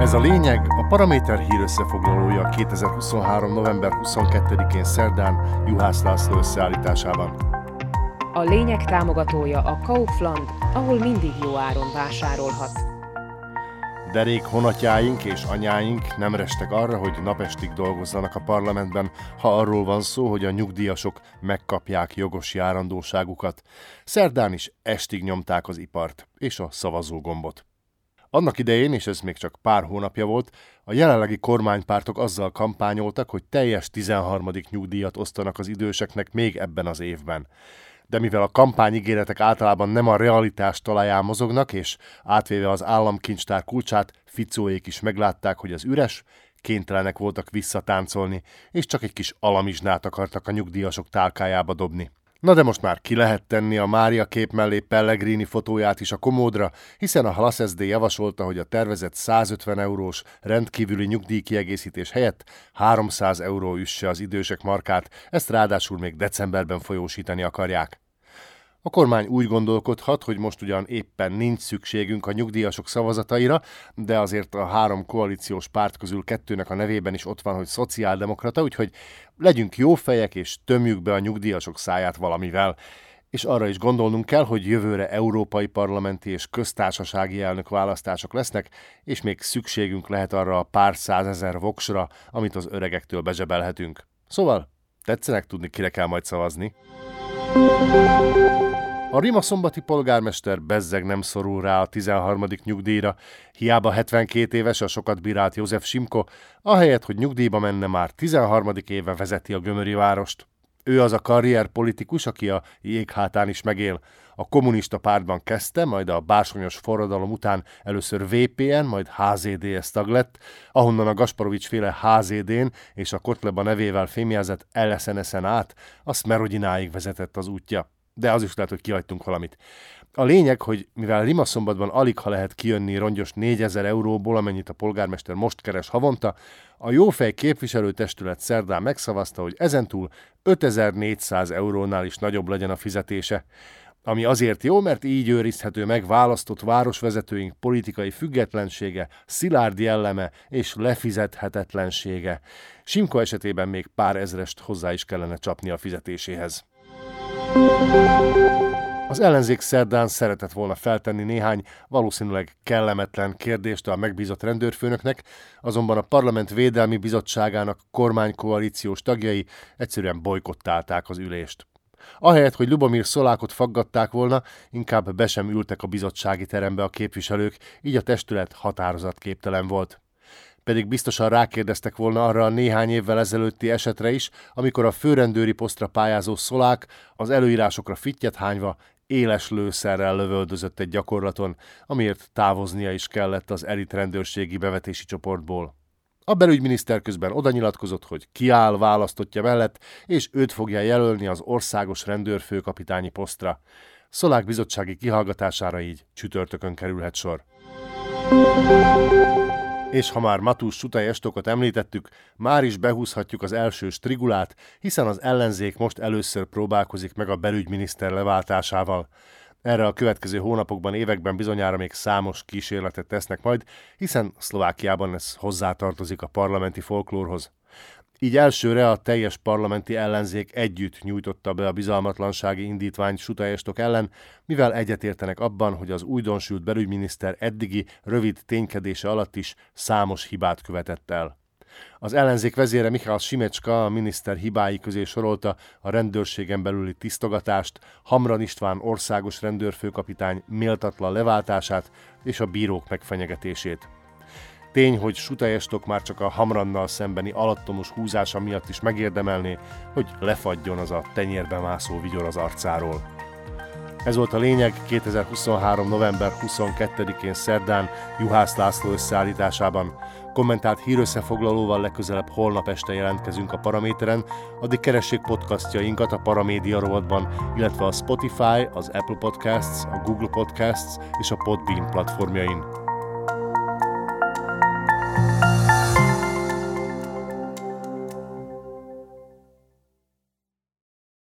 Ez a lényeg, a Paraméter hír összefoglalója 2023. november 22-én szerdán Juhász László összeállításában. A lényeg támogatója a Kaufland, ahol mindig jó áron vásárolhat. Derék honatjáink és anyáink nem restek arra, hogy napestig dolgozzanak a parlamentben, ha arról van szó, hogy a nyugdíjasok megkapják jogos járandóságukat. Szerdán is estig nyomták az ipart és a szavazógombot. Annak idején, és ez még csak pár hónapja volt, a jelenlegi kormánypártok azzal kampányoltak, hogy teljes 13. nyugdíjat osztanak az időseknek még ebben az évben. De mivel a kampányigéretek általában nem a realitás talaján mozognak, és átvéve az államkincstár kulcsát, Ficóék is meglátták, hogy az üres, kénytelenek voltak visszatáncolni, és csak egy kis alamizsnát akartak a nyugdíjasok tálkájába dobni. Na de most már ki lehet tenni a Mária kép mellé Pellegrini fotóját is a komódra, hiszen a Halas SD javasolta, hogy a tervezett 150 eurós rendkívüli nyugdíjkiegészítés helyett 300 euró üsse az idősek markát, ezt ráadásul még decemberben folyósítani akarják. A kormány úgy gondolkodhat, hogy most ugyan éppen nincs szükségünk a nyugdíjasok szavazataira, de azért a három koalíciós párt közül kettőnek a nevében is ott van, hogy szociáldemokrata, úgyhogy legyünk jó fejek és tömjük be a nyugdíjasok száját valamivel. És arra is gondolnunk kell, hogy jövőre európai parlamenti és köztársasági elnök választások lesznek, és még szükségünk lehet arra a pár százezer voksra, amit az öregektől bezsebelhetünk. Szóval tetszenek tudni, kire kell majd szavazni. A Rima szombati polgármester bezzeg nem szorul rá a 13. nyugdíjra, hiába 72 éves a sokat bírált József Simko, ahelyett, hogy nyugdíjba menne már 13. éve vezeti a gömöri várost. Ő az a karrierpolitikus, aki a jéghátán is megél. A kommunista pártban kezdte, majd a bársonyos forradalom után először VPN, majd HZDS tag lett, ahonnan a Gasparovics féle HZD-n és a Kotleba nevével fémjelzett LSNS-en át, a Smerodináig vezetett az útja de az is lehet, hogy kihagytunk valamit. A lényeg, hogy mivel Rimaszombatban alig ha lehet kijönni rongyos 4000 euróból, amennyit a polgármester most keres havonta, a Jófej képviselőtestület szerdán megszavazta, hogy ezentúl 5400 eurónál is nagyobb legyen a fizetése. Ami azért jó, mert így őrizhető meg választott városvezetőink politikai függetlensége, szilárd jelleme és lefizethetetlensége. Simko esetében még pár ezrest hozzá is kellene csapni a fizetéséhez. Az ellenzék szerdán szeretett volna feltenni néhány valószínűleg kellemetlen kérdést a megbízott rendőrfőnöknek, azonban a Parlament Védelmi Bizottságának kormánykoalíciós tagjai egyszerűen bolykottálták az ülést. Ahelyett, hogy Lubomir Szolákot faggatták volna, inkább be sem ültek a bizottsági terembe a képviselők, így a testület határozatképtelen volt pedig biztosan rákérdeztek volna arra a néhány évvel ezelőtti esetre is, amikor a főrendőri posztra pályázó szolák az előírásokra fittyet hányva éles lőszerrel lövöldözött egy gyakorlaton, amiért távoznia is kellett az elit rendőrségi bevetési csoportból. A belügyminiszter közben oda nyilatkozott, hogy kiáll választottja mellett, és őt fogja jelölni az országos rendőrfőkapitányi posztra. Szolák bizottsági kihallgatására így csütörtökön kerülhet sor. És ha már Matús Sutai estokat említettük, már is behúzhatjuk az első strigulát, hiszen az ellenzék most először próbálkozik meg a belügyminiszter leváltásával. Erre a következő hónapokban, években bizonyára még számos kísérletet tesznek majd, hiszen Szlovákiában ez hozzátartozik a parlamenti folklórhoz. Így elsőre a teljes parlamenti ellenzék együtt nyújtotta be a bizalmatlansági indítványt Sutajestok ellen, mivel egyetértenek abban, hogy az újdonsült belügyminiszter eddigi rövid ténykedése alatt is számos hibát követett el. Az ellenzék vezére Mikhail Simecska a miniszter hibái közé sorolta a rendőrségen belüli tisztogatást, Hamran István országos rendőrfőkapitány méltatlan leváltását és a bírók megfenyegetését. Tény, hogy Sutajestok már csak a Hamrannal szembeni alattomos húzása miatt is megérdemelné, hogy lefagyjon az a tenyérbe mászó vigyor az arcáról. Ez volt a lényeg 2023. november 22-én szerdán Juhász László összeállításában. Kommentált hírösszefoglalóval legközelebb holnap este jelentkezünk a Paraméteren, addig keressék podcastjainkat a Paramédia rovatban, illetve a Spotify, az Apple Podcasts, a Google Podcasts és a Podbean platformjain.